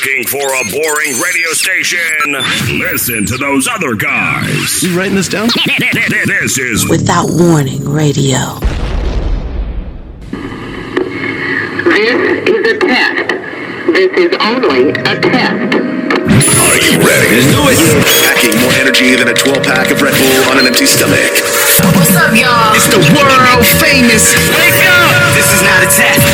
Looking for a boring radio station? Listen to those other guys. You writing this down? This is Without Warning Radio. This is a test. This is only a test. Are you ready? Let's do it. Packing more energy than a 12 pack of Red Bull on an empty stomach. What's up, y'all? It's the world famous. Wake up! This is not a test.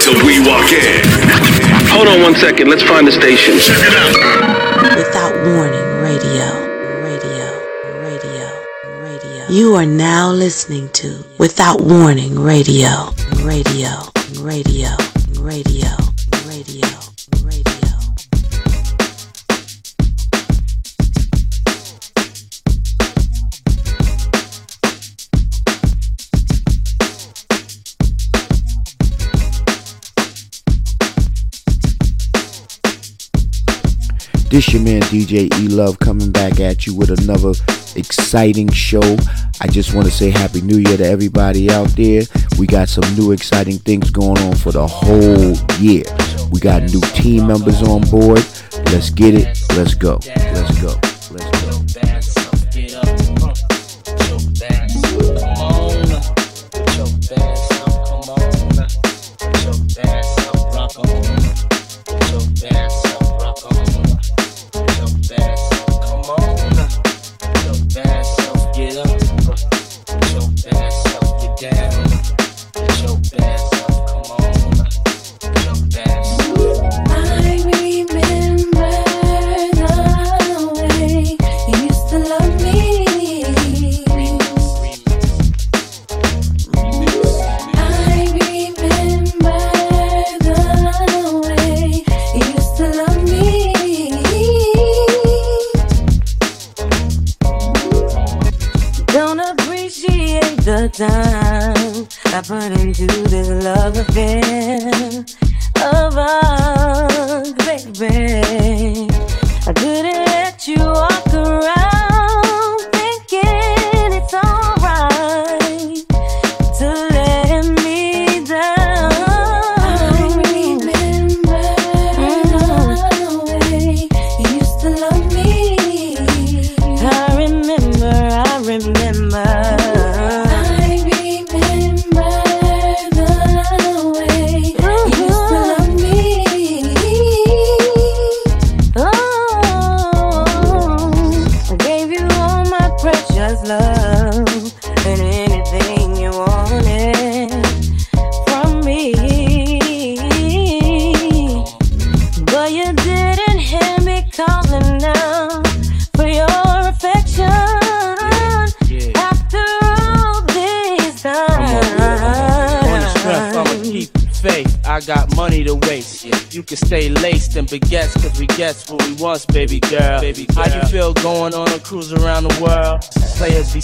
Till we walk in. Hold on one second. Let's find the station. Check it out. Without Warning Radio. Radio. Radio. Radio. You are now listening to Without Warning Radio. Radio. Radio. Radio. Radio. Radio. This your man DJ E Love coming back at you with another exciting show. I just want to say Happy New Year to everybody out there. We got some new exciting things going on for the whole year. We got new team members on board. Let's get it. Let's go. Let's go. I love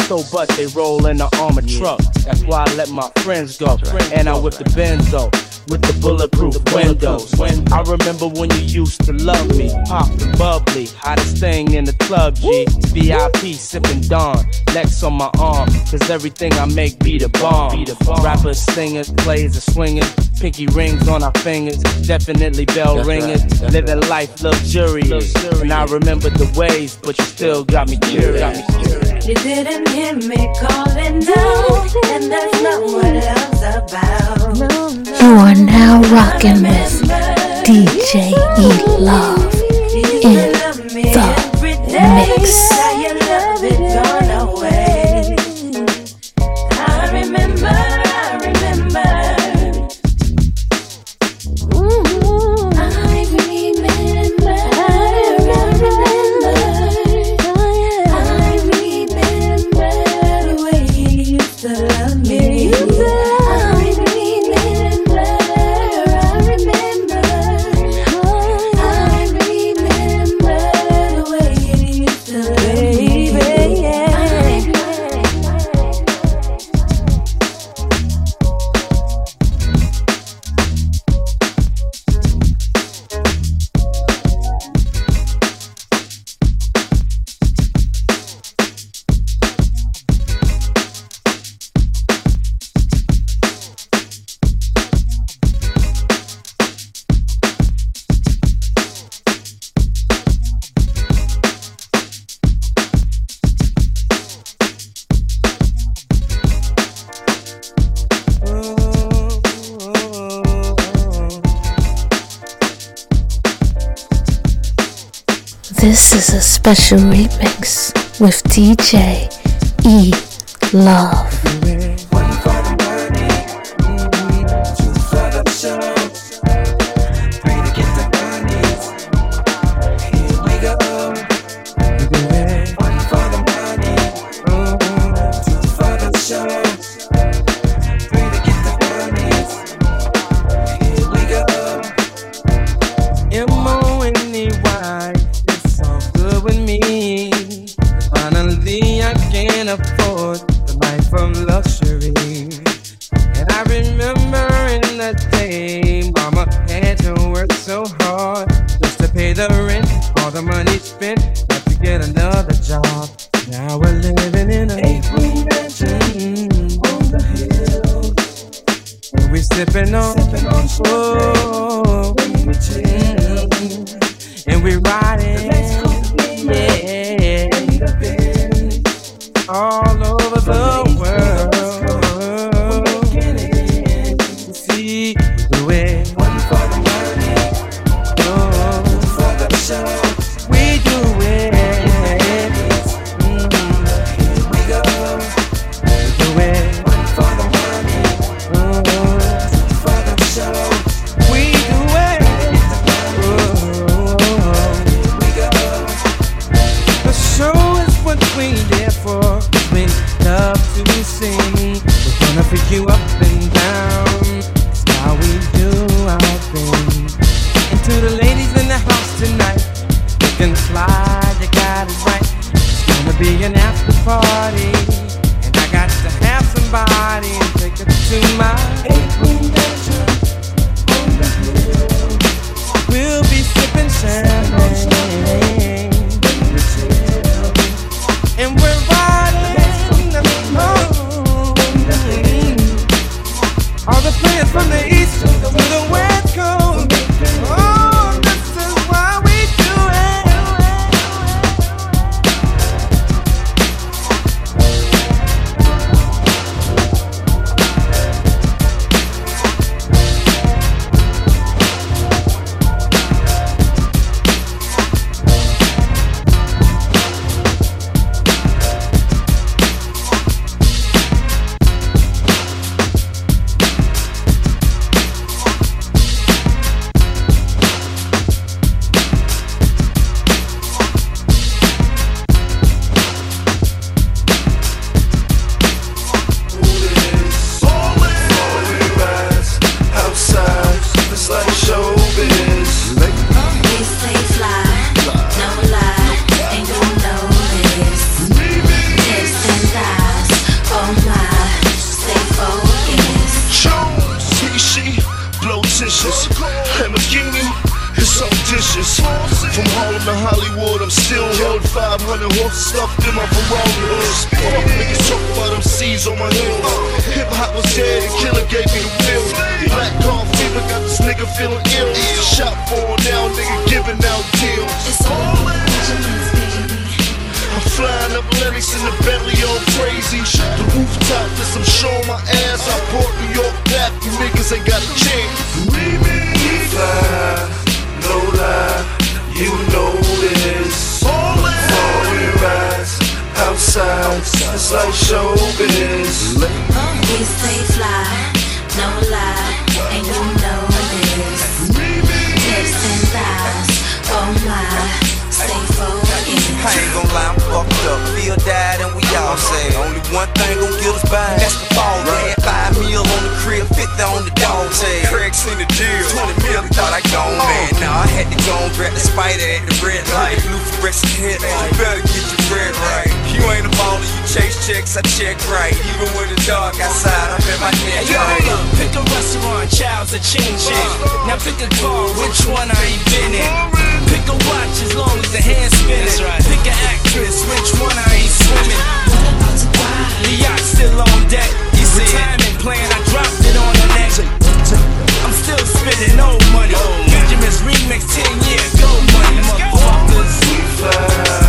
So butt, they roll in the armored truck. That's why I let my friends go. And I whip the Benzo with the bulletproof windows. I remember when you used to love me, pop and bubbly, hottest thing in the club, G. VIP sipping Dawn, Lex on my arm, cause everything I make be the bomb. Rappers, singers, players, and swingers, pinky rings on our fingers, definitely bell ringers, living life luxurious. And I remember the ways, but you still got me curious. You didn't hear me calling out, and that's not what love's about. You are now rocking with DJ E Love in the mix. This is a special remix with DJ E Love. Nigga feeling ill. Shot for now, nigga giving out deals. I'm flying up Lenox in the belly all crazy. The rooftop, this I'm showing my ass. I brought New York back, you niggas ain't got a chance. We fly, no lie, you know this. Foreign rides, outside, it's like showbiz. We stay fly, no lie, and you I ain't gon' lie, I'm fucked up. Feel died and we all say only one thing gon' get us by. and That's the ball, right? Five mil on the crib, 50 on the dog tag. Craig seen the deal, 20 mil, he thought I gone man. Nah, I had to go and grab the spider at the red light. Blue fluorescent head, you better get your bread right. You ain't a baller, you chase checks, I check right. Even when it's dark outside, I'm in my neck. Hey, yo, hold up. Pick a restaurant, child's a chin chin. Uh. Now pick a car, which one I ain't been in. Pick a watch as long as the hand's spinning. Pick an actress, which one I ain't swimming. The yacht still on deck. Retirement plan, I dropped it on the neck. I'm still spitting old money. Benjamin's remix 10 year go money, motherfuckers.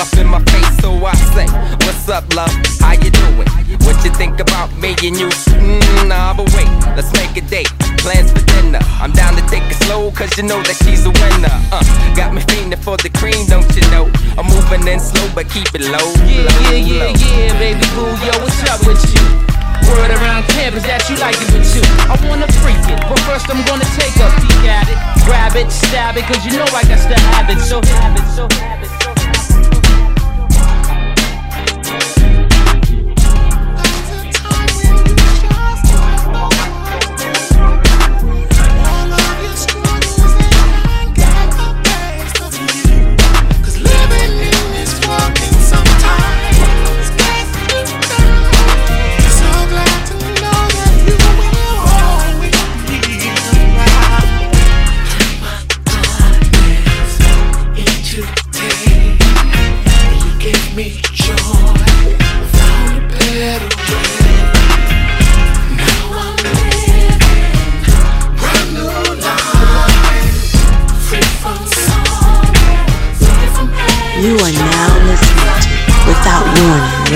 Up, in my face, so I say, What's up, love? How you doing? What you think about me and you? Mm, nah, but wait, let's make a date. Plans for dinner. I'm down to take it slow, cause you know that she's a winner. Uh, got me fiending for the cream, don't you know? I'm moving in slow, but keep it low. Yeah, low, yeah, yeah, low. yeah, baby boo, yo, what's up with you? Word around camp campus that you like it with you. I wanna freak it, but first I'm gonna take a peek at it. Grab it, stab it, cause you know I got the habit. So have it, so have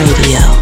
Radio.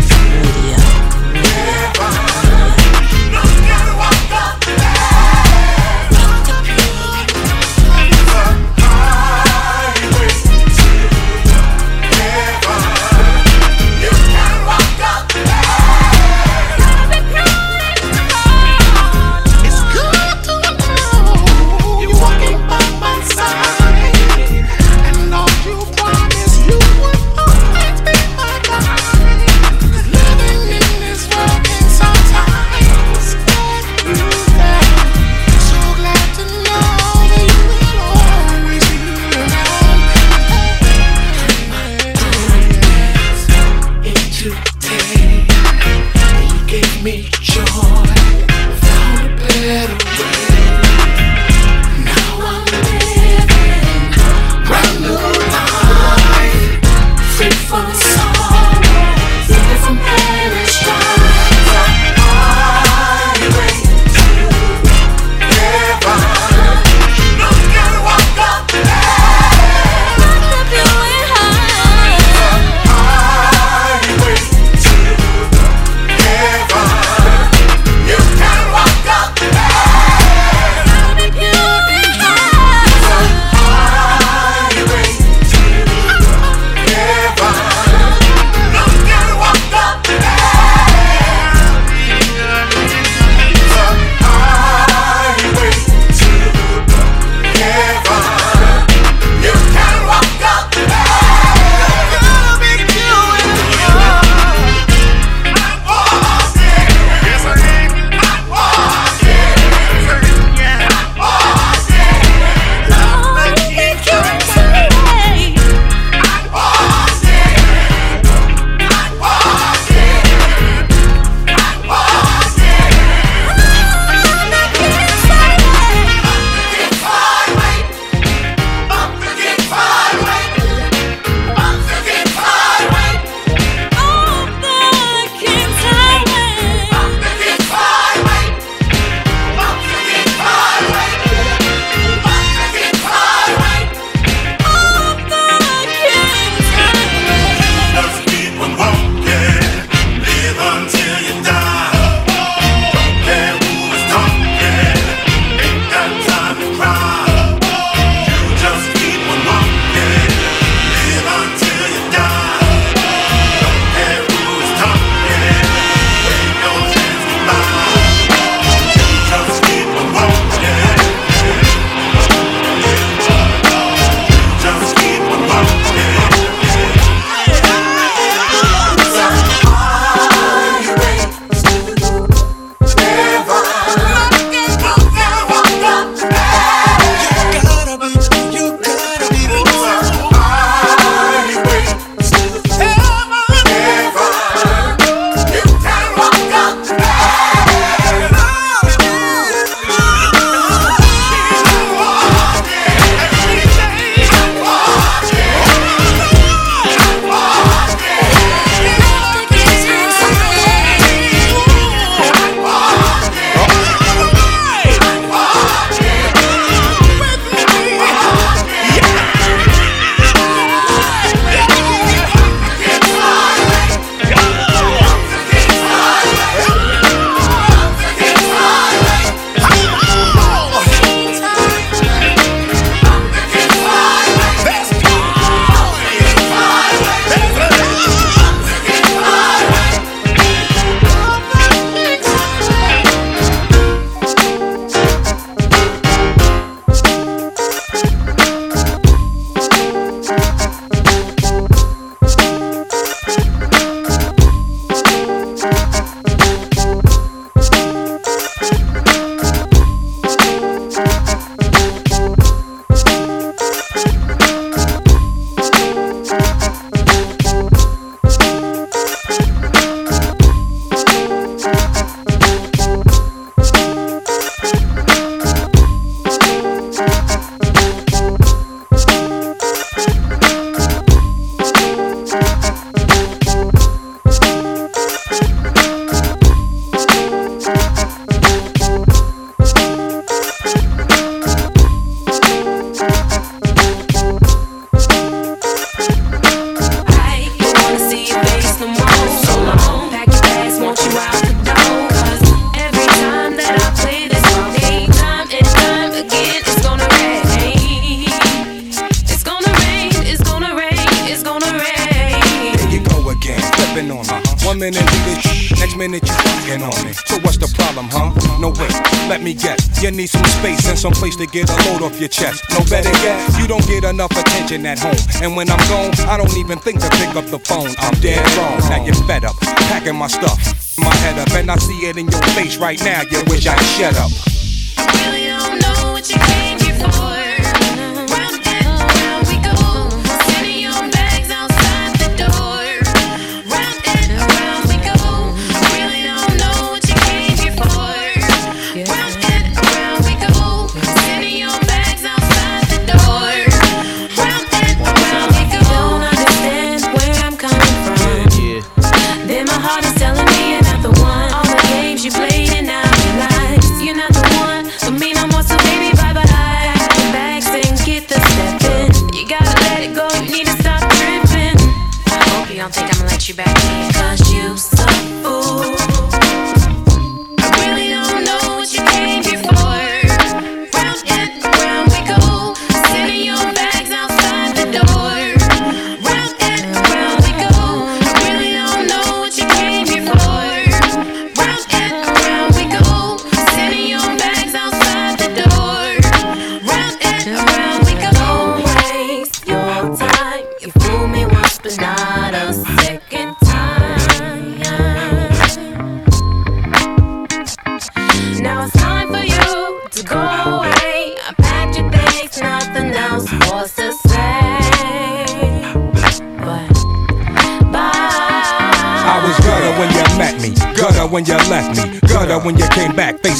to get a load off your chest. No better yet, you don't get enough attention at home. And when I'm gone, I don't even think to pick up the phone. I'm dead wrong. Now you're fed up, packing my stuff, my head up, and I see it in your face right now. You wish I'd shut up.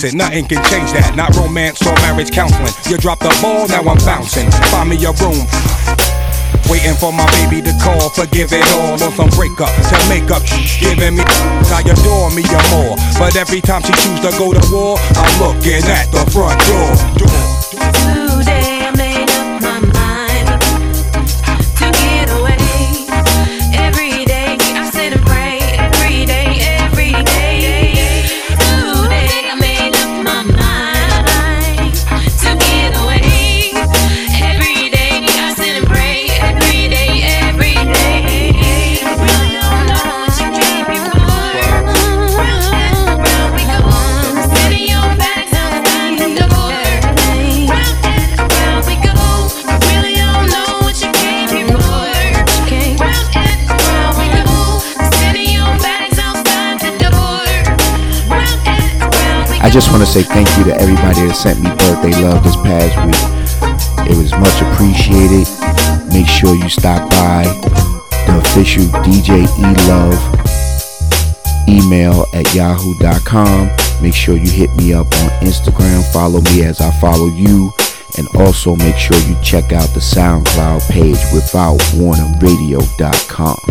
bouncing. Nothing can change that. Not romance or marriage counseling. You dropped the ball, now I'm bouncing. Find me a room. Waiting for my baby to call, forgive it all on some breakup to make up. She's giving me, I adore me a more. But every time she choose to go to war, I'm looking at the front door. I just want to say thank you to everybody that sent me birthday love this past week. It was much appreciated. Make sure you stop by the official DJ E Love email at yahoo.com. Make sure you hit me up on Instagram. Follow me as I follow you. And also make sure you check out the SoundCloud page withoutwarningradio.com.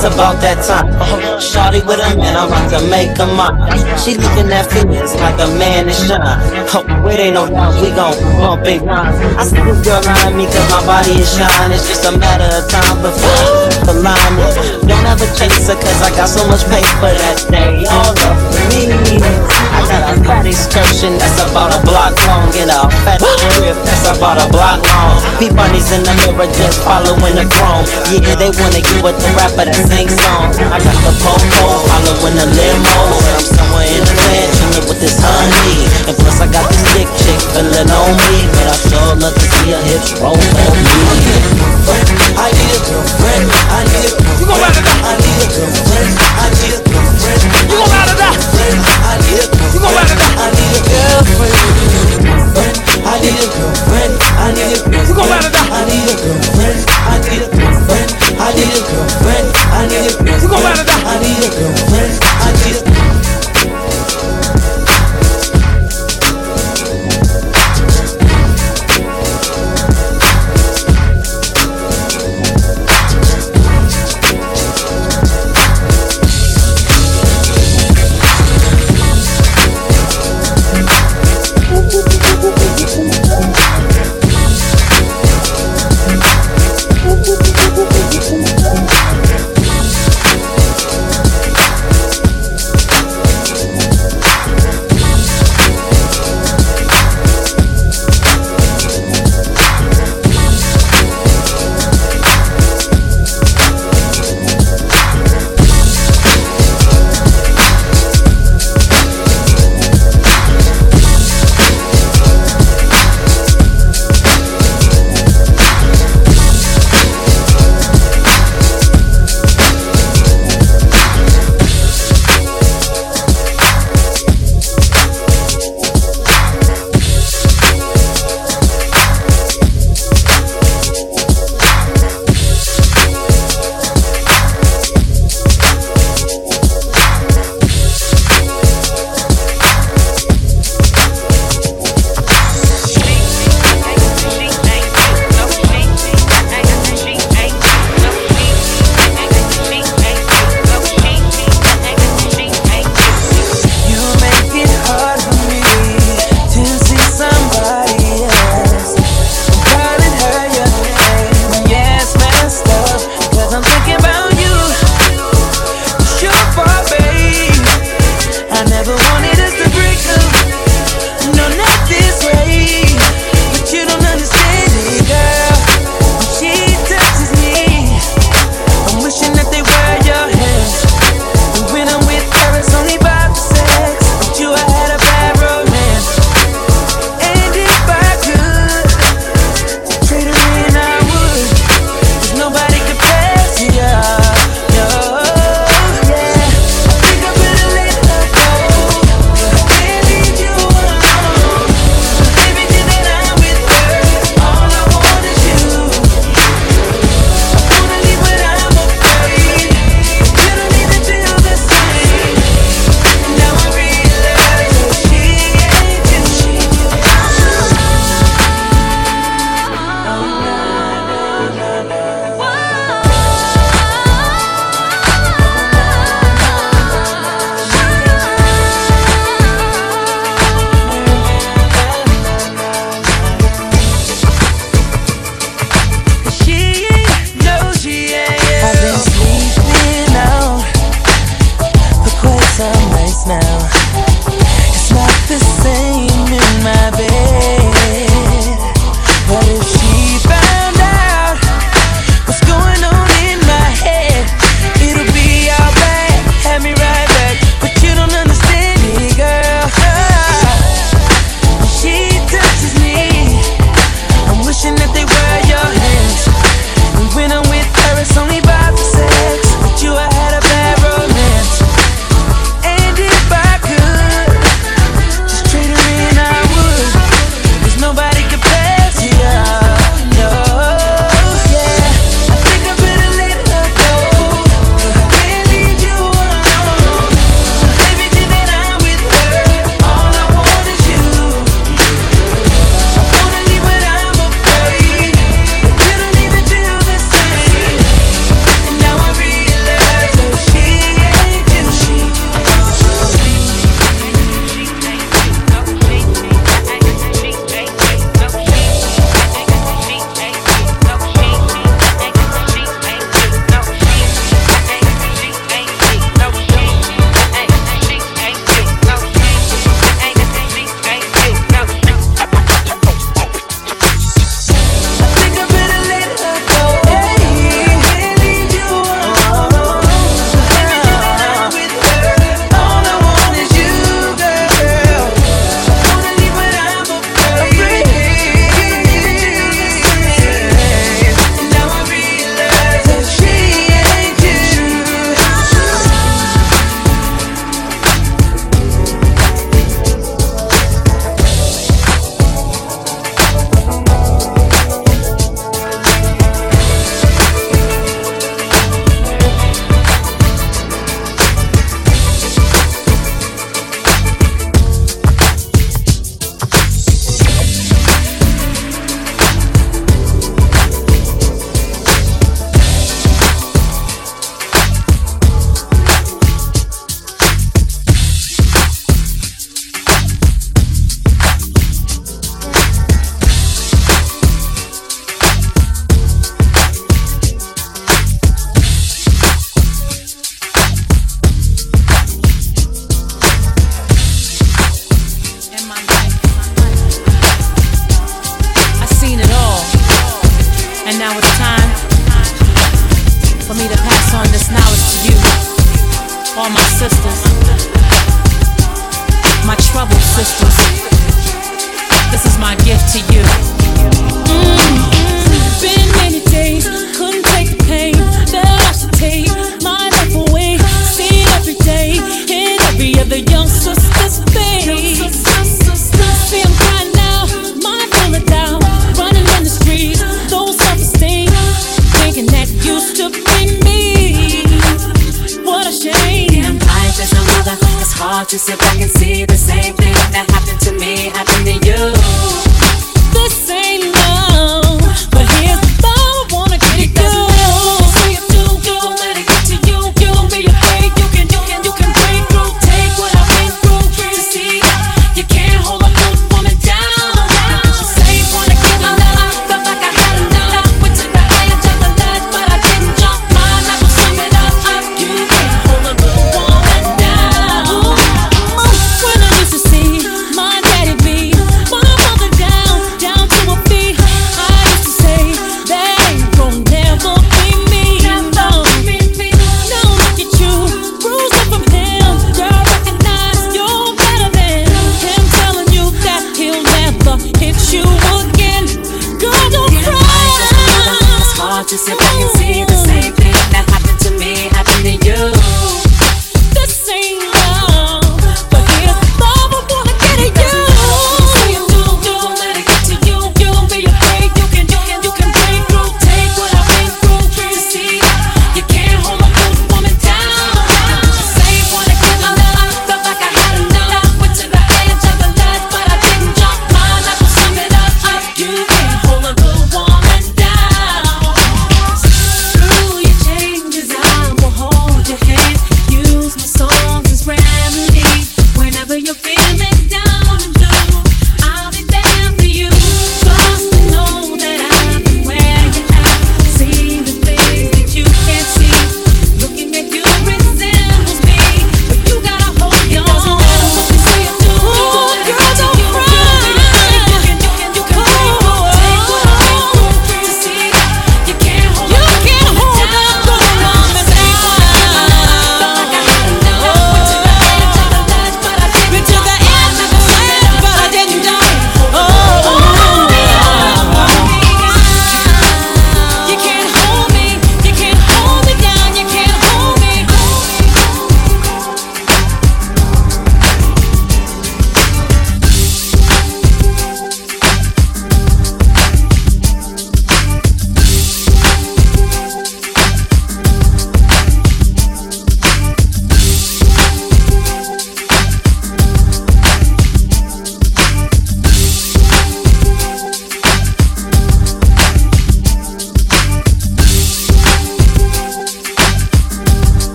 homies about that time. Uh-huh. Shawty with a man, I'm about to make a mine. She looking at feelings like a man is shine. Oh, it ain't no doubt we gon' bump and grind. I see this girl eyeing me cause my body is shine. It's just a matter of time before the line is. Don't ever chase her cause I got so much paper that they all for me. I got a fat excursion that's about a block long and a fat trip that's about a block long. Peep bunnies in the mirror just following the throne. Yeah, they wanna get with the rapper that sings songs. I got the popo following the limo. I'm somewhere in the land chilling with this honey. And plus I got this thick chick feeling on me. But I sure love to see her hips roll on me. I need a girlfriend. I need a girlfriend. You gon' ride or die? I need a girlfriend. I need a girlfriend. You gon' ride or die? You gon' ride or die? I need a girlfriend. I need a girlfriend. I need a girlfriend. You gon' ride or die? I need a girlfriend. I need a girlfriend. I need a girlfriend. I need a girlfriend. You gon' ride or die? I need a girlfriend. I need a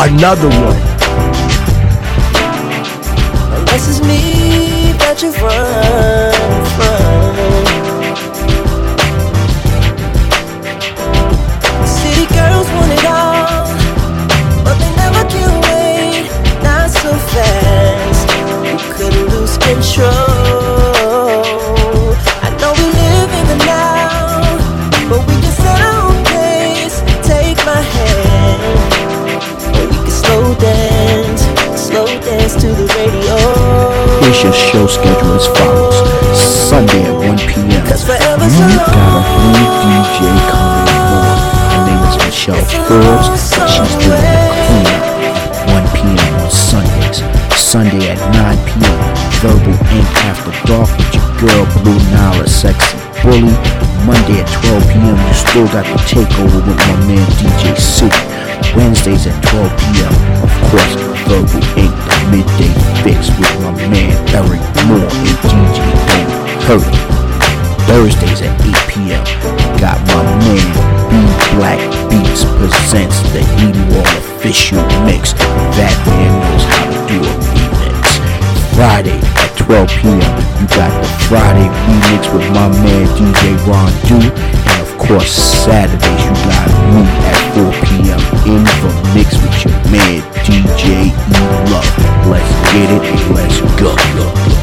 another one. Unless it's me that you run from. City girls want it all, but they never can wait. Not so fast, could lose control. Show schedule as follows. Sunday at 1 p.m. You got a new DJ coming on. Her name is Michelle Forbes, and she's doing the cleanup 1 p.m. on Sundays. Sunday at 9 p.m. Verbal Ink After Dark with your girl Blue Nile, sexy bully. Monday at 12 p.m. You still got the takeover with my man DJ City. Wednesdays at 12 p.m. Of course, Verbal Ink, midday fix with my man Eryk Moore and DJ Don't Hurt. Thursdays at 8 p.m. Got my man Bee Black Beats presents the Edenwald official mix. That man knows how to do a remix. Friday at 12 p.m. You got the Friday remix with my man DJ Ron Do. And of course, Saturdays you got me at 4 p.m. in the mix with your man DJ Love. Let's get it let's go.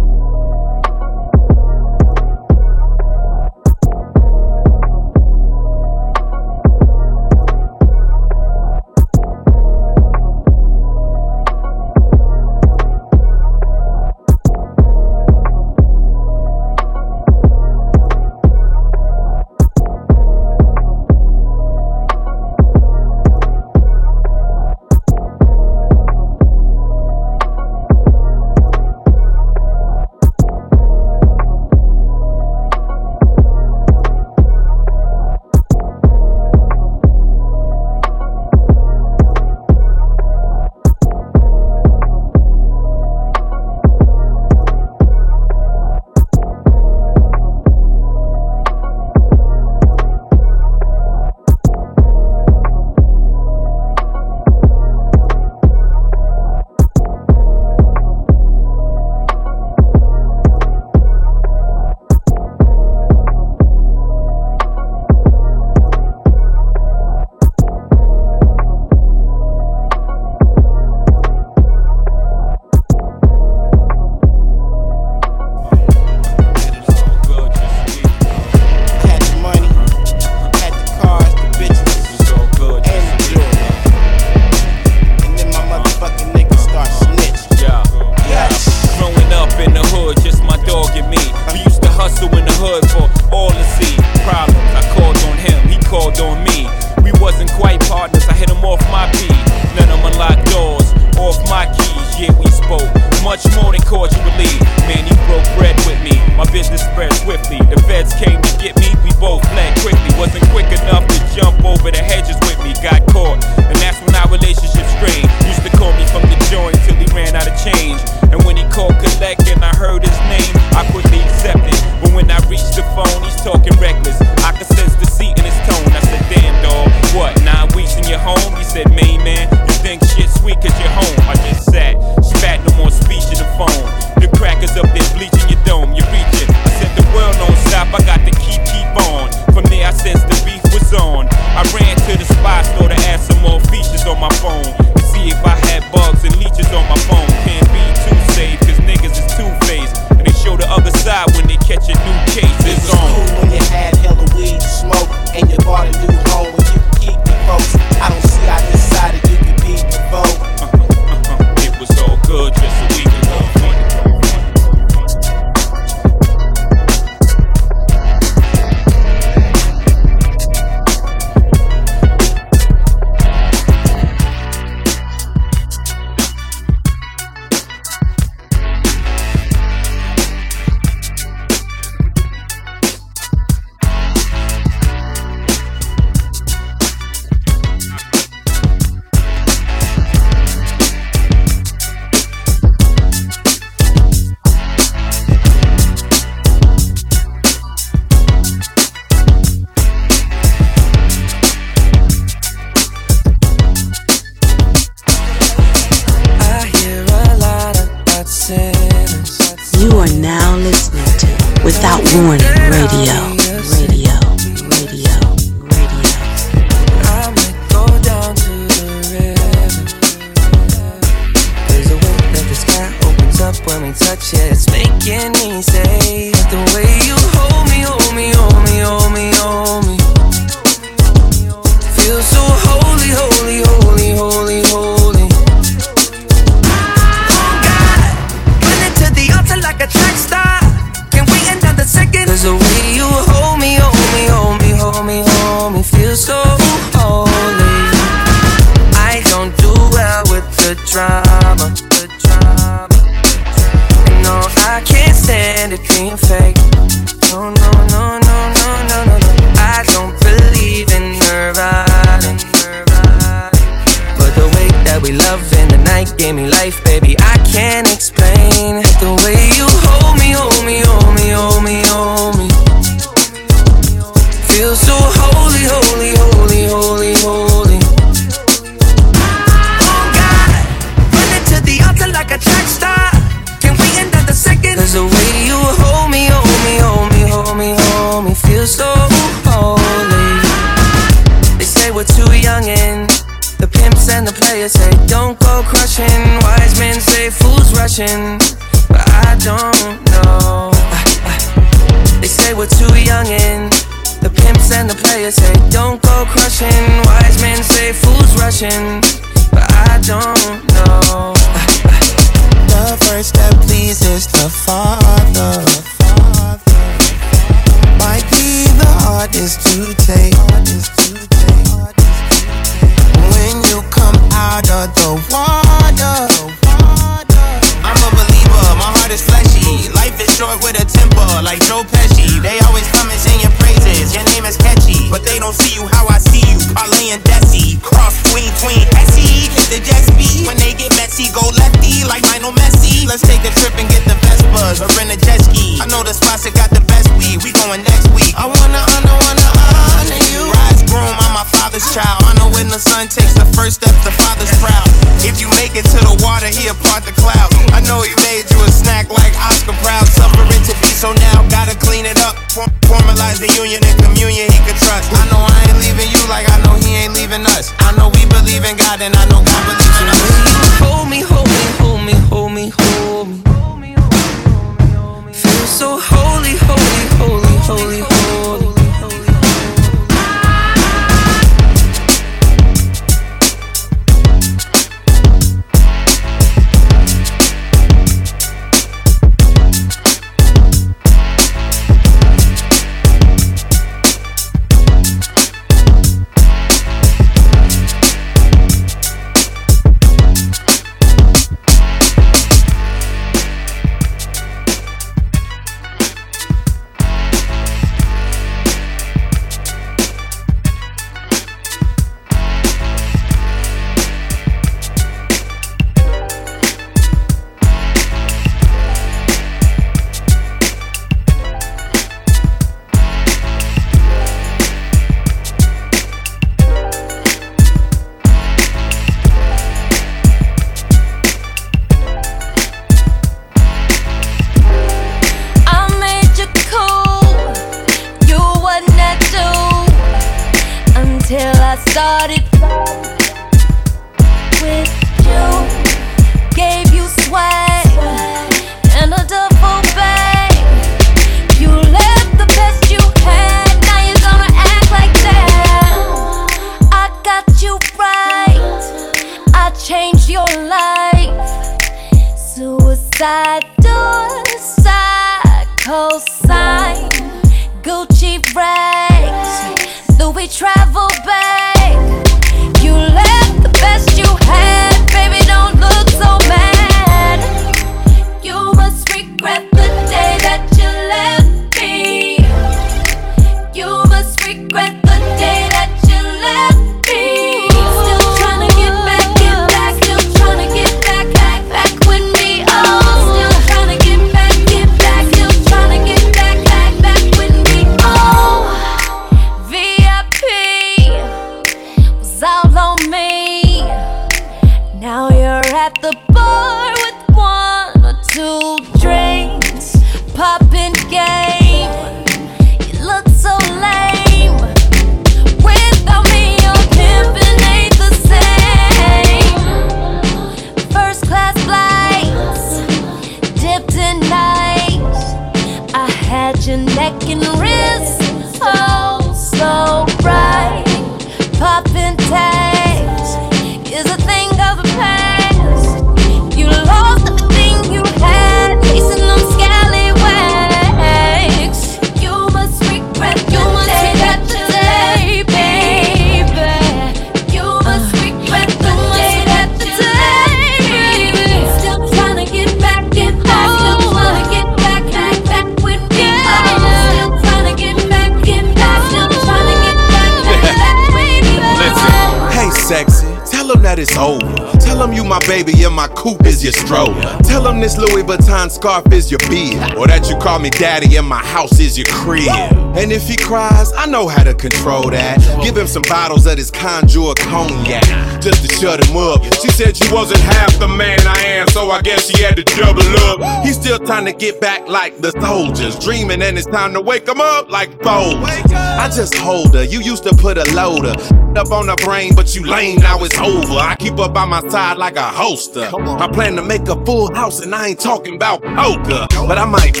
scarf is your beard, or that you call me daddy and my house is your crib. And if he cries, I know how to control that. Give him some bottles of his conjure cognac just to shut him up. She said she wasn't half the man I am, so I guess she had to double up. He's still trying to get back like the soldiers, dreaming, and it's time to wake him up like bold. I just hold her. You used to put a loader up on her brain, but you lame. Now it's over. I keep up by my side like a holster. I plan to make a full house, and I ain't talking about poker, but I might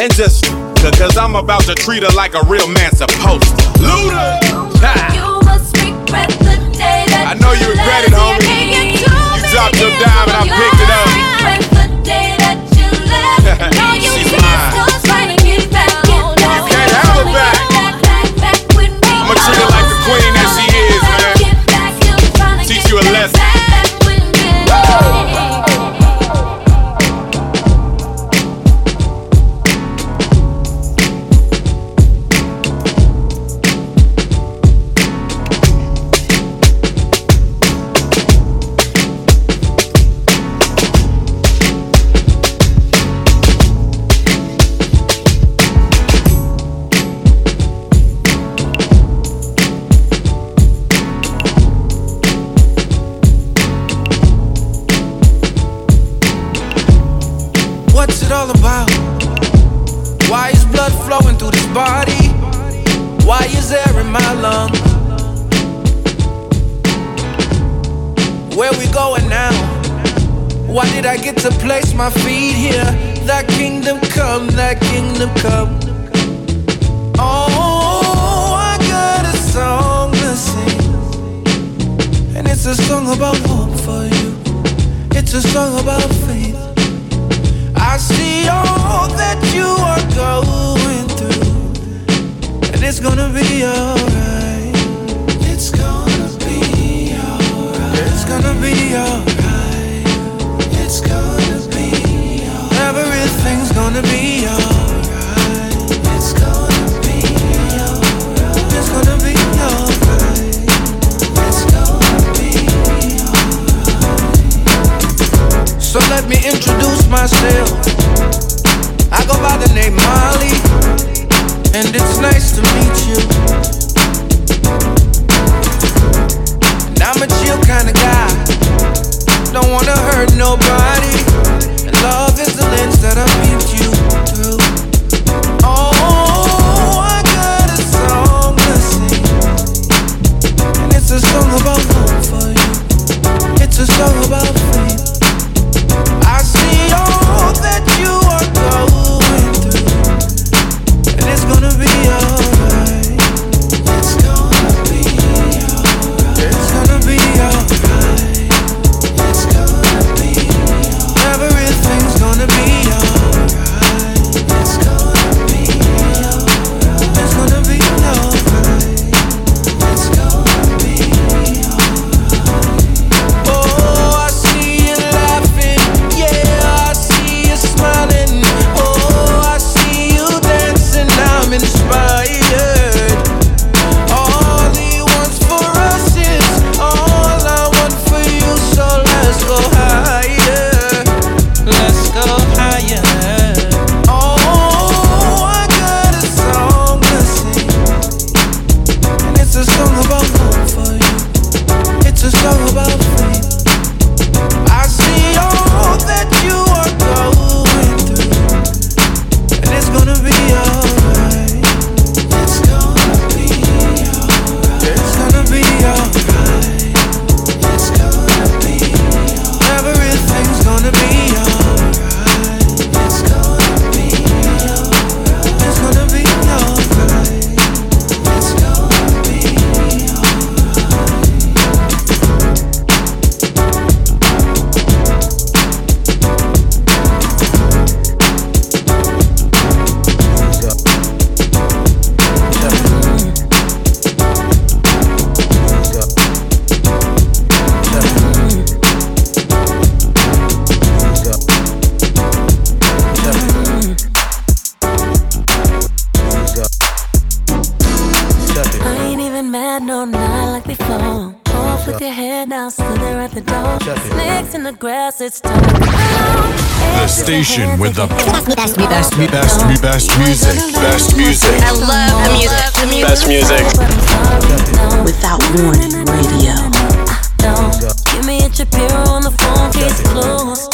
and just Lisa, cause I'm about to treat her like a real man supposed to. Luda! You must regret the day that I know you regret it, homie. You dropped your dime and I picked it up. It's a song about at the door. Snakes in the grass, it's time. The station with the best, best, best, best, best music. Best music. I love the music. The music. Best music. Without warning, radio. Give me a Shapiro on the phone, case closed.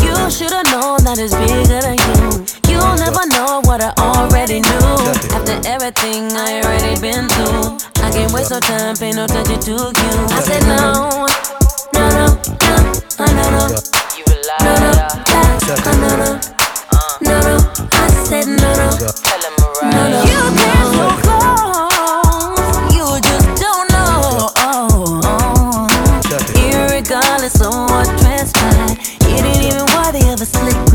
You should've known that it's bigger than you. You'll never know what I already knew to everything I already been through. I can't waste no time, pay no attention to you. I said no, no, no, no, oh, no, no, no, no, yeah, oh, no, no, uh. no, no. I said no, no, no, no. You can't go close, you just don't know. Irregardless of what transpired, it ain't even worthy of a slick.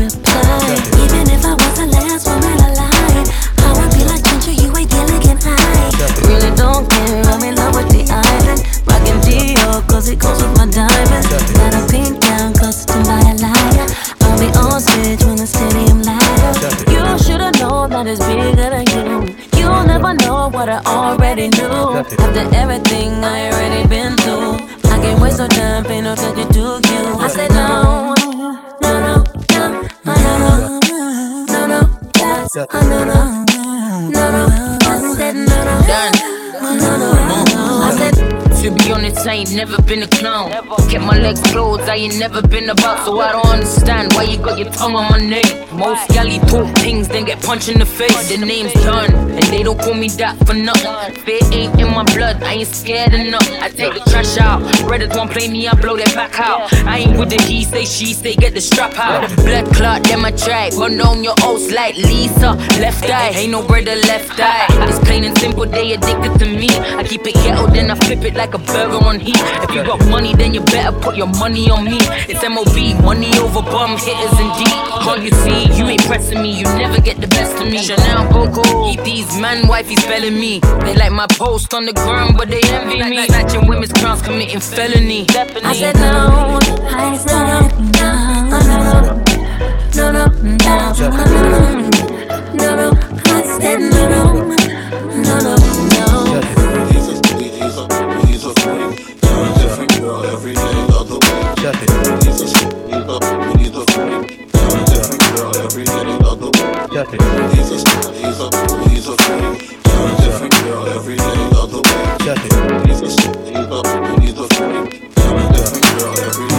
After everything I already been through, I can't waste no time, pay no attention to you. I said no, no, no, no, no, no, no, no, no, yes, no, no, no, no, no. I said no, no, no, no, no, no. To be honest, I ain't never been a clown. Kept my legs closed, I ain't never been about, so I don't understand why you got your tongue on my name. Most galley talk things, then get punched in the face. Their name's done, and they don't call me that for nothing. Fear ain't in my blood, I ain't scared enough. I take the trash out. Brothers won't play me, I blow their back out. I ain't with the he say, she say, get the strap out. Blood clot, then my track. Run on your oats like Lisa. Left eye, ain't no brother left eye. It's plain and simple, they addicted to me. I keep it ghetto, then I flip it like a burger on heat. If you got money, then you better put your money on me. It's MOB, money over bum hitters indeed. Can't you see? You ain't pressing me, you never get the best of me. Chanel Coco, keep these man wifey spelling me. They like my post on the ground, but they envy me. Like Snatching women's crowns, committing felony. I said no, I said no, no, no, no, no, no, no, no. I said no, no, no, no, no. decade. He's a star, he's a fool, he's a fool. Girl every day of the week. It. He's a star, he's a fool, he's a fool. Girl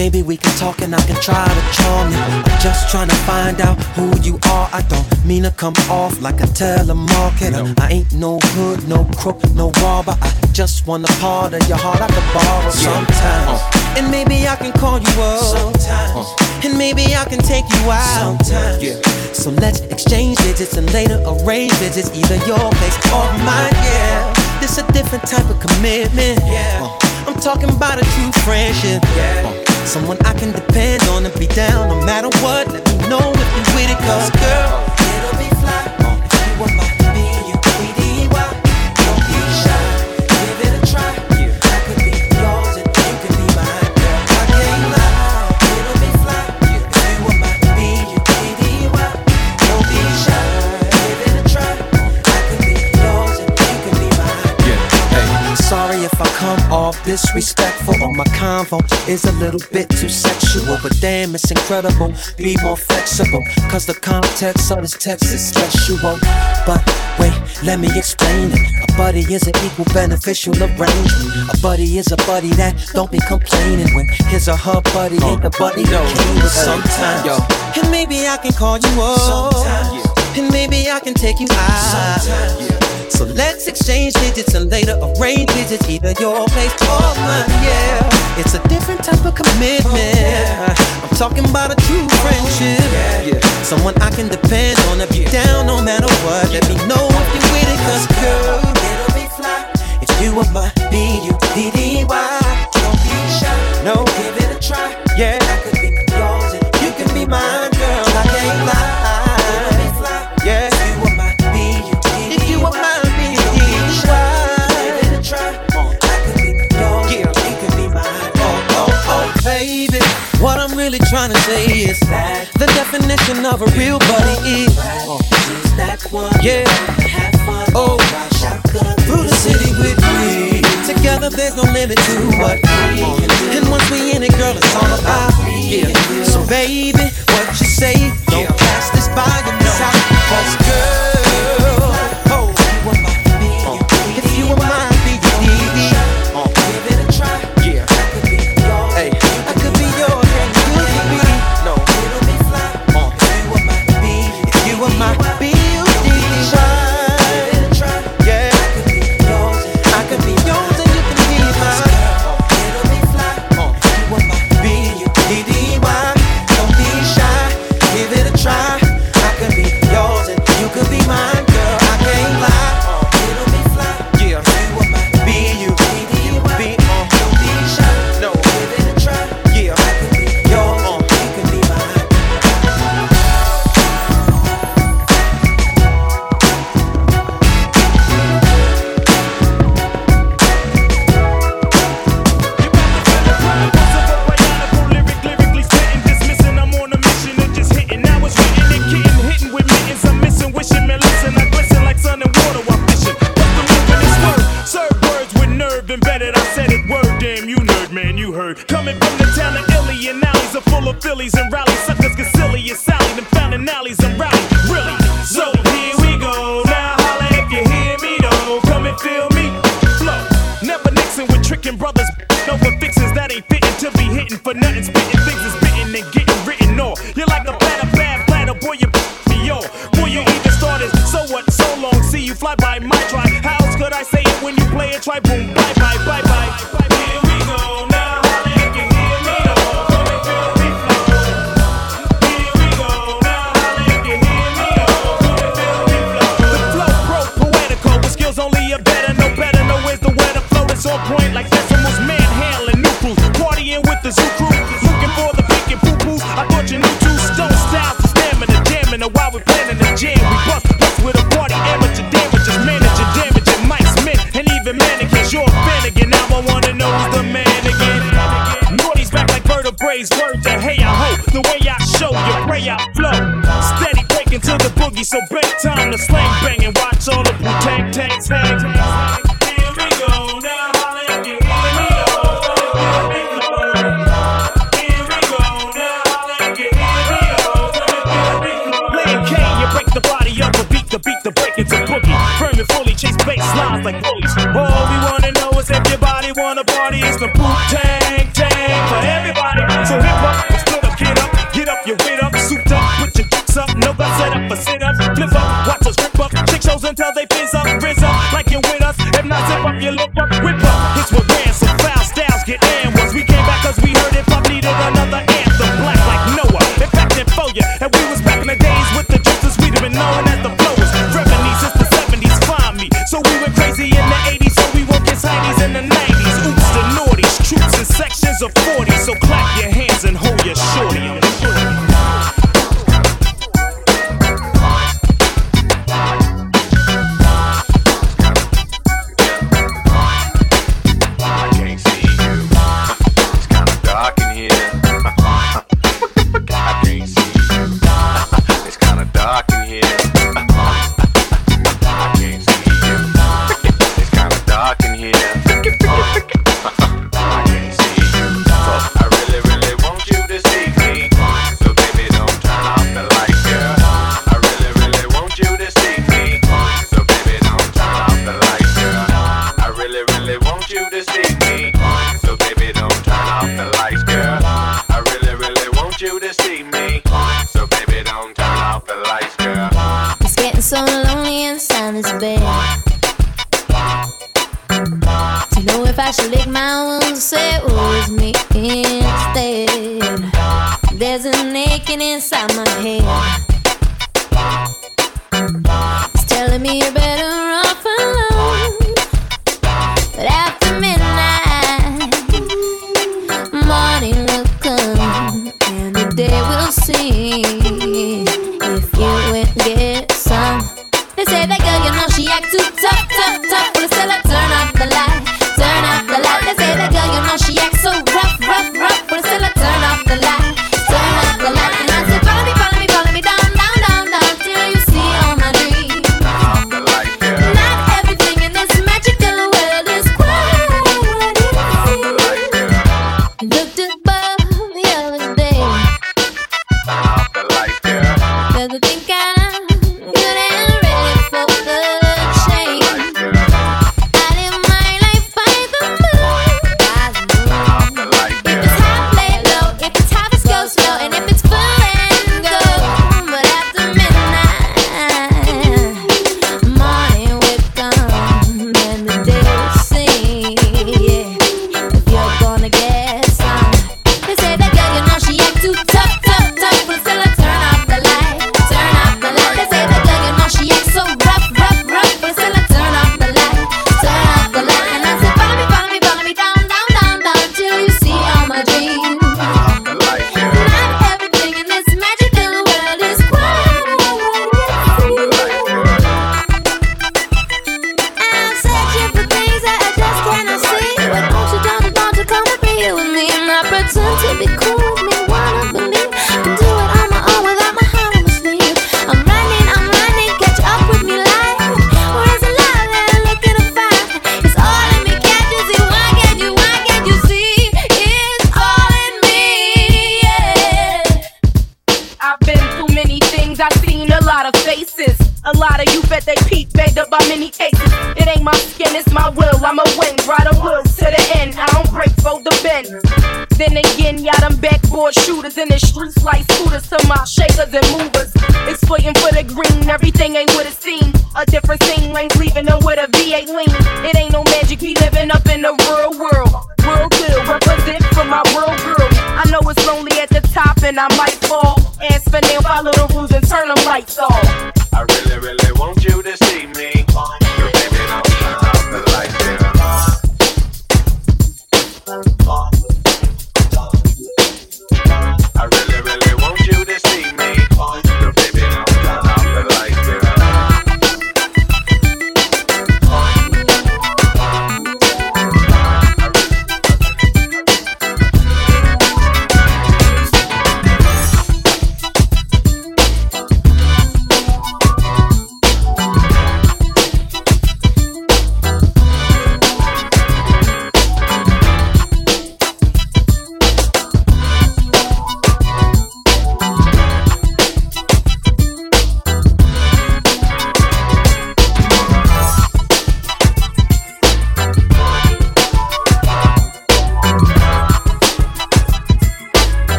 maybe we can talk and I can try to charm you. I'm just trying to find out who you are. I don't mean to come off like a telemarketer. I ain't no hood, no crook, no robber. I just want a part of your heart I could borrow sometimes. Uh. And maybe I can call you up. Sometimes. Uh. And maybe I can take you out. Sometimes. So let's exchange digits and later arrange visits, either your place or mine. Yeah, this a different type of commitment. Yeah, I'm talking about a true friendship. Yeah, uh. Someone I can depend on and be down no matter what. Let me know if you with it, cause girl, it'll be fly. If you want my disrespectful or my convo is a little bit too sexual, but damn, it's incredible. Be more flexible, cause the context of this text is sexual. But wait, let me explain it. A buddy is an equal beneficial arrangement. A buddy is a buddy that don't be complaining when his or her buddy ain't the buddy came sometimes. Yo. And maybe I can call you up. Sometimes, And maybe I can take you out. So let's exchange digits and later arrange visits, either your place or mine. Yeah, it's a different type of commitment. I'm talking about a true friendship. Someone I can depend on if you down no matter what. Let me know if you're with it, cause girl, it'll be fly. If you are my B-U-D-D-Y, don't be shy. No, give it a try. Yeah, I could be yours and you can be mine, the definition of a real buddy is yeah. Oh, through the city with me. Together, there's no limit to what we And once we in it, girl, it's all about yeah. So, baby, what you say? Don't pass this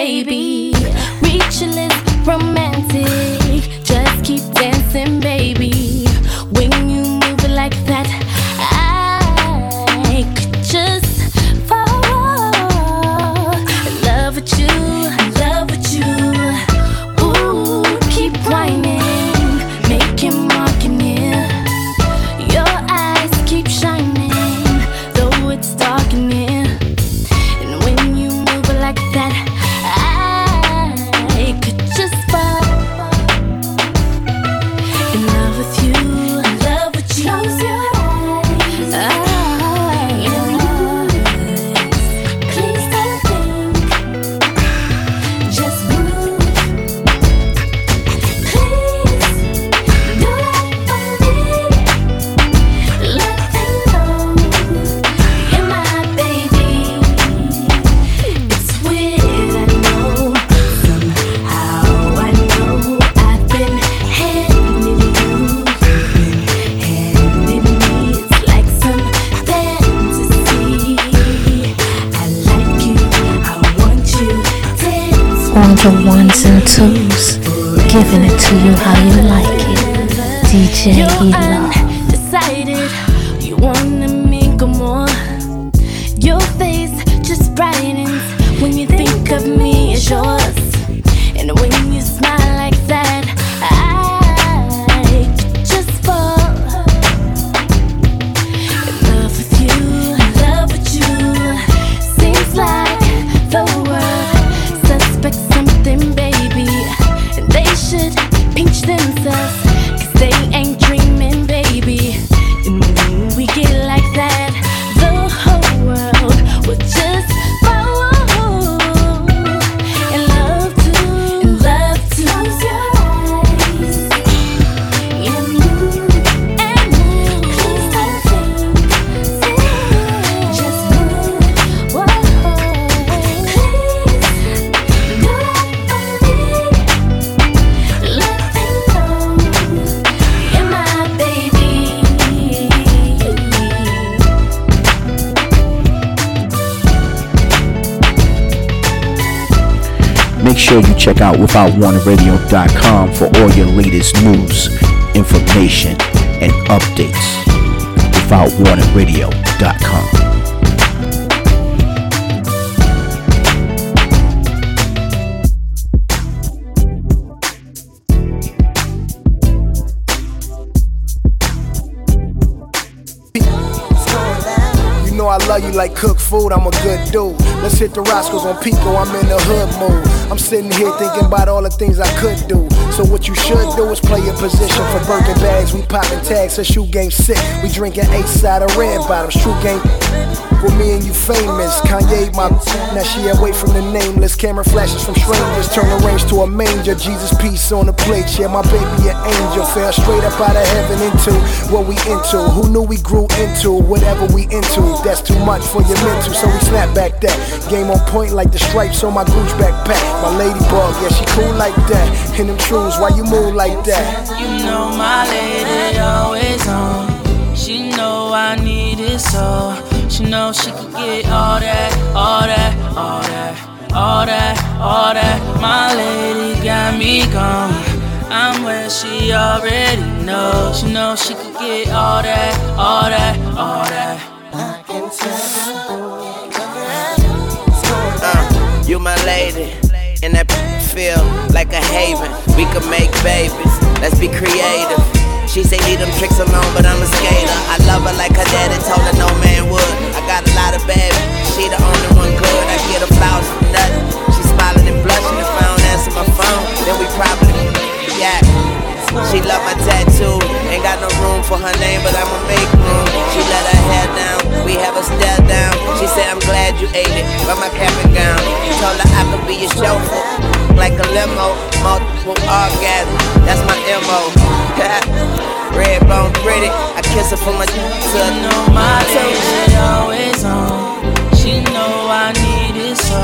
baby. Reach a romantic. Check out withoutwarningradio.com for all your latest news, information, and updates. Withoutwarningradio.com. you like cooked food, I'm a good dude. Let's hit the Roscoe's on Pico, I'm in the hood mood. I'm sitting here thinking about all the things I could do. So what you should do is play your position for Birkin bags. We popping tags, her shoe game sick. We drinking eight side of red bottoms, true game. With me and you famous. Kanye, my now she away from the nameless. Camera flashes from strangers, turn the range to a manger. Jesus peace on the plate, yeah, my baby an angel. Fell straight up out of heaven into what we into. Who knew we grew into whatever we into? That's too much for your mental, so we snap back that. Game on point like the stripes on my Gucci backpack. My ladybug, yeah, she cool like that. In them shoes, why you move like that? You know my lady always on. She know I need it so. She know she can get all that, all that, all that, all that, all that. My lady got me gone. I'm where she already knows. She know she can get all that, all that, all that. i can Uh, you my lady, and that feel like a haven. We could make babies. Let's be creative. She say leave them tricks alone, but I'm a skater. I love her like her daddy told her no man would. I got a lot of bad, she the only one good. I get a flowers for nothing. She smiling and blushing if I don't answer my phone. Then we probably yeah. She love my tattoo. Ain't got no room for her name, but I'ma make room. She let her hair down. We have a stare down. She said, I'm glad you ate it. By my cap and gown. Told her I could be your chauffeur. Like a limo, multiple orgasm. That's my MO. Red bone pretty. I kiss her for my to know my lady always on. She know I need it so.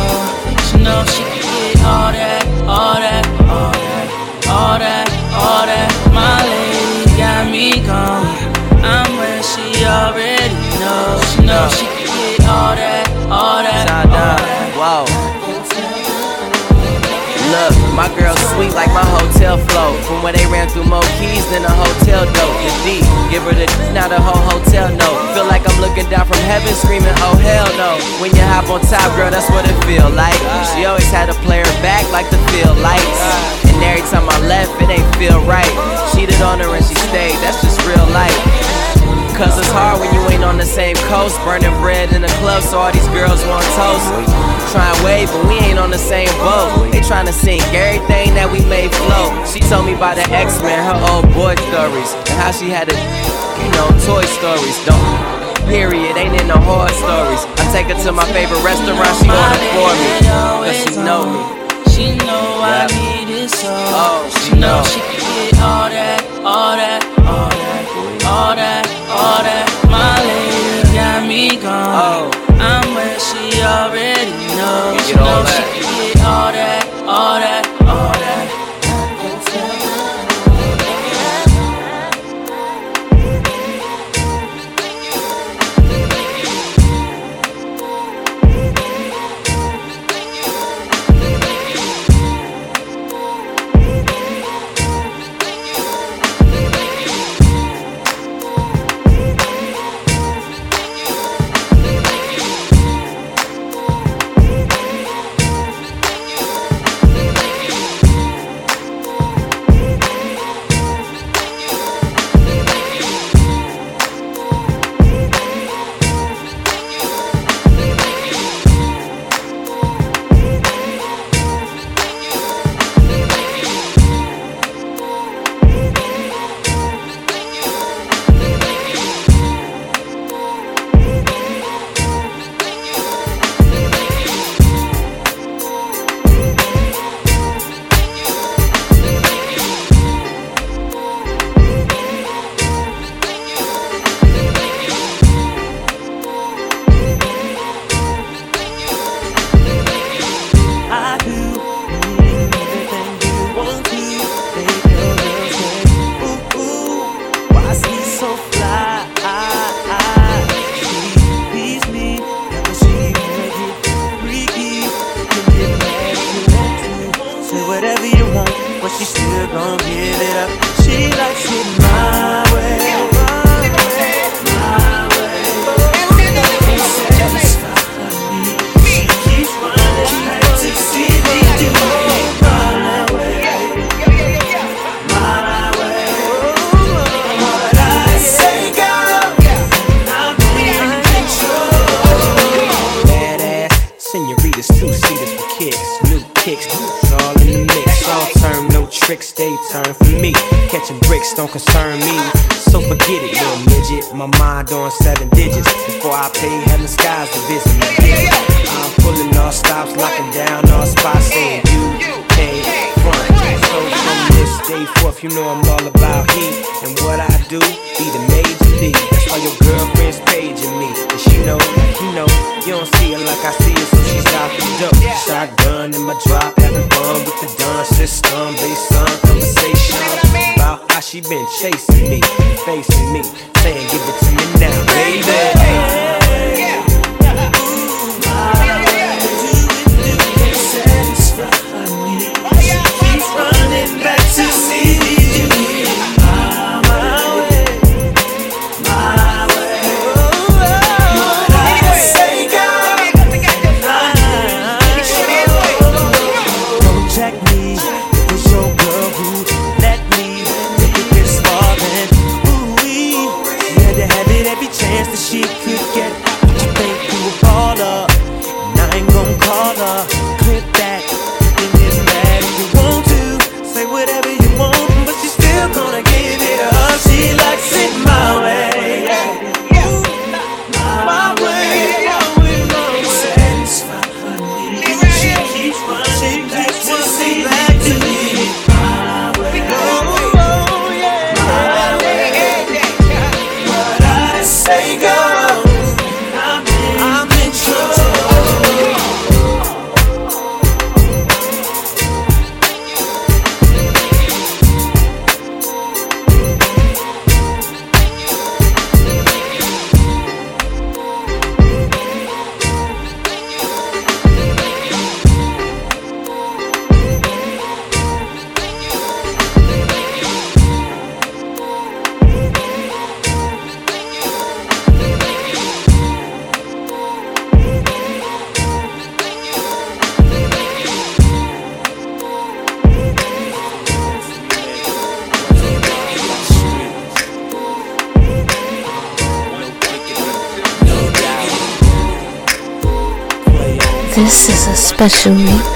She know she can get all that, all that, all that, all that, all that. My lady got me gone. I'm where she already knows. She know she can get all that, all that. Look, my girl sweet like my hotel flow. From where they ran through more keys than a hotel dope. The D, give her the now the whole hotel know. Feel like I'm looking down from heaven screaming, oh hell no. When you hop on top, girl, that's what it feel like. She always had to play her back like the field lights. And every time I left, it ain't feel right. Cheated on her and she stayed, that's just real life. Cause it's hard when you ain't on the same coast. Burning bread in the club, so all these girls want toast. Trying to wave, but we ain't on the same boat. They trying to sink everything that we made flow. She told me about the X-Men, her old boy stories, and how she had to, you know, toy stories. Don't. Period, ain't in the horror stories. I take her to my favorite restaurant, she order for me. Cause she know me. She know I need it so. Oh, she know she can get all that, all that, all that, all that. My lady got me gone. Oh. I'm where she already knows. She get all she can get all that, all that. This is a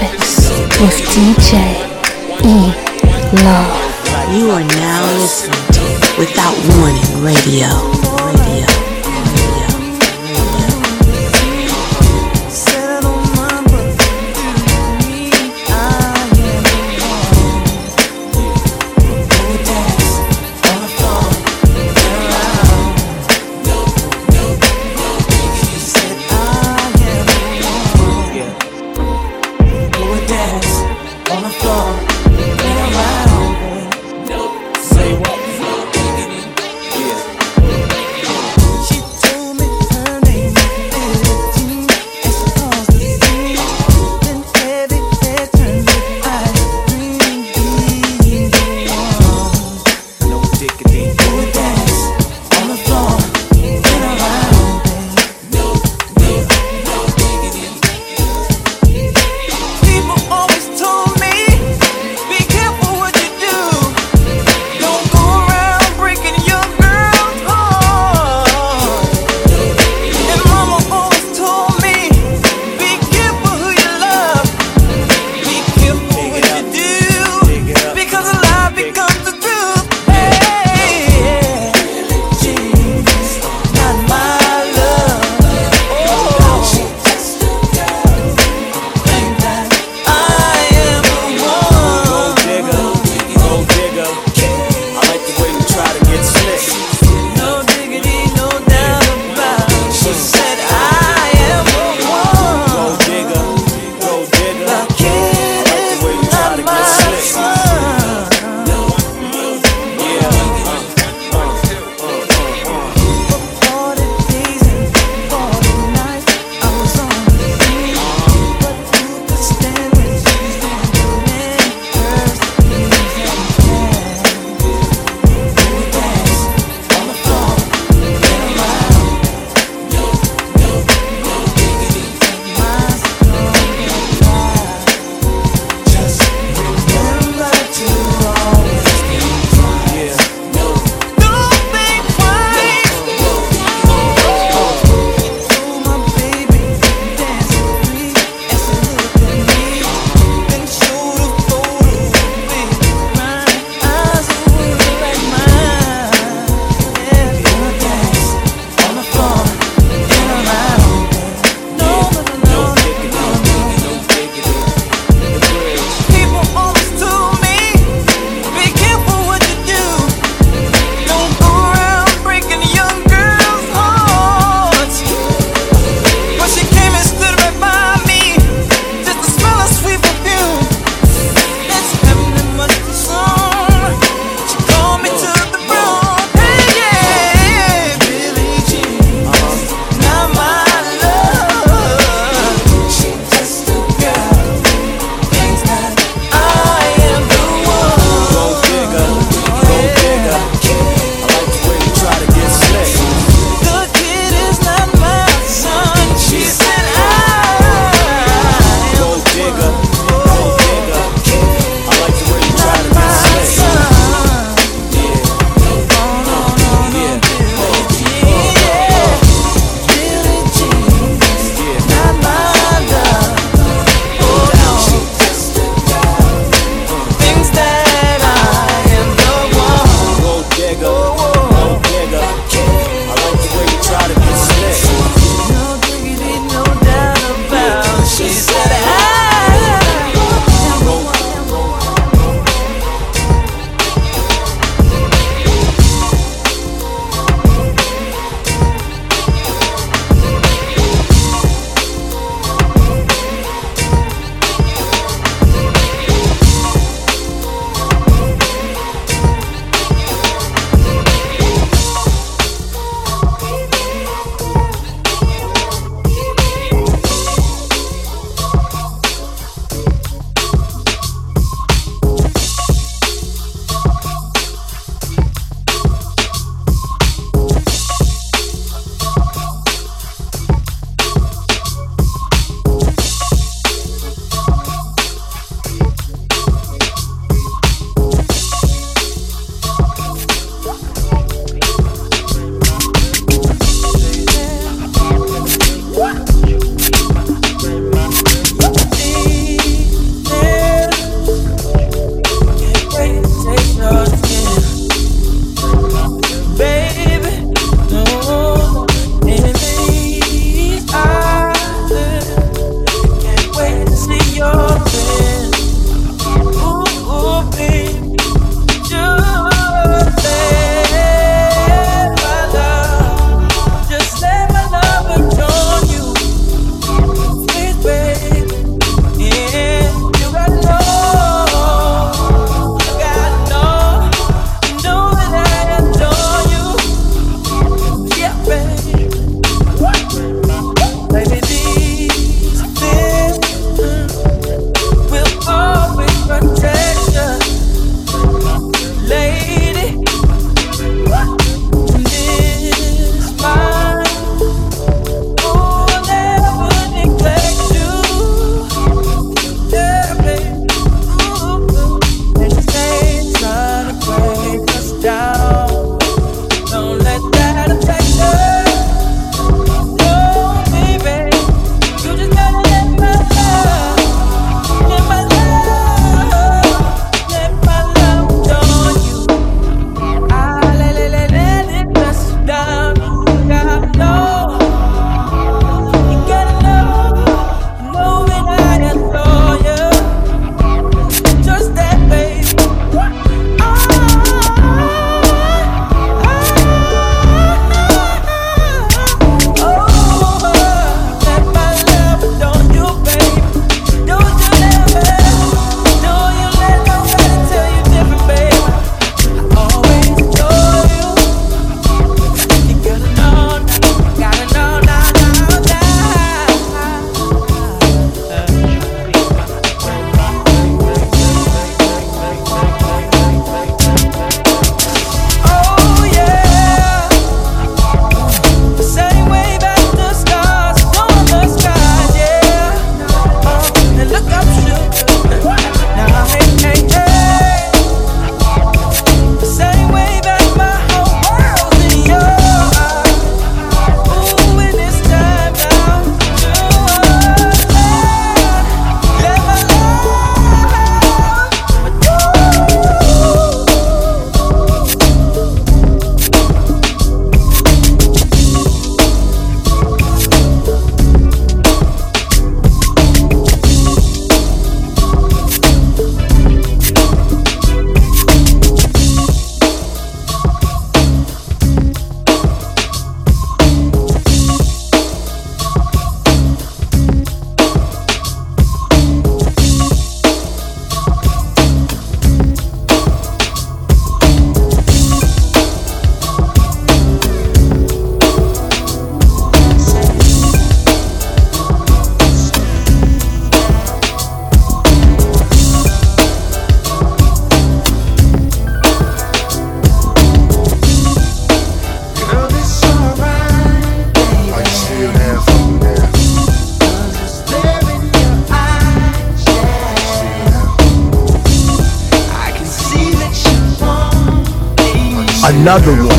another one.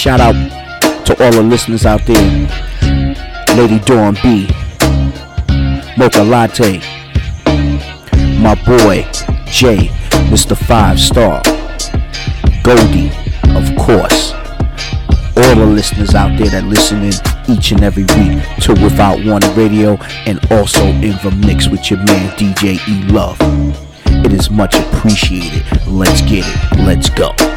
Shout out to all the listeners out there. Lady Dawn B, Mocha Latte, my boy Jay, Mr. Five Star, Goldie, of course. All the listeners out there that listen in each and every week to Without Warning Radio and also in the mix with your man DJ E Love. It is much appreciated. Let's get it. Let's go.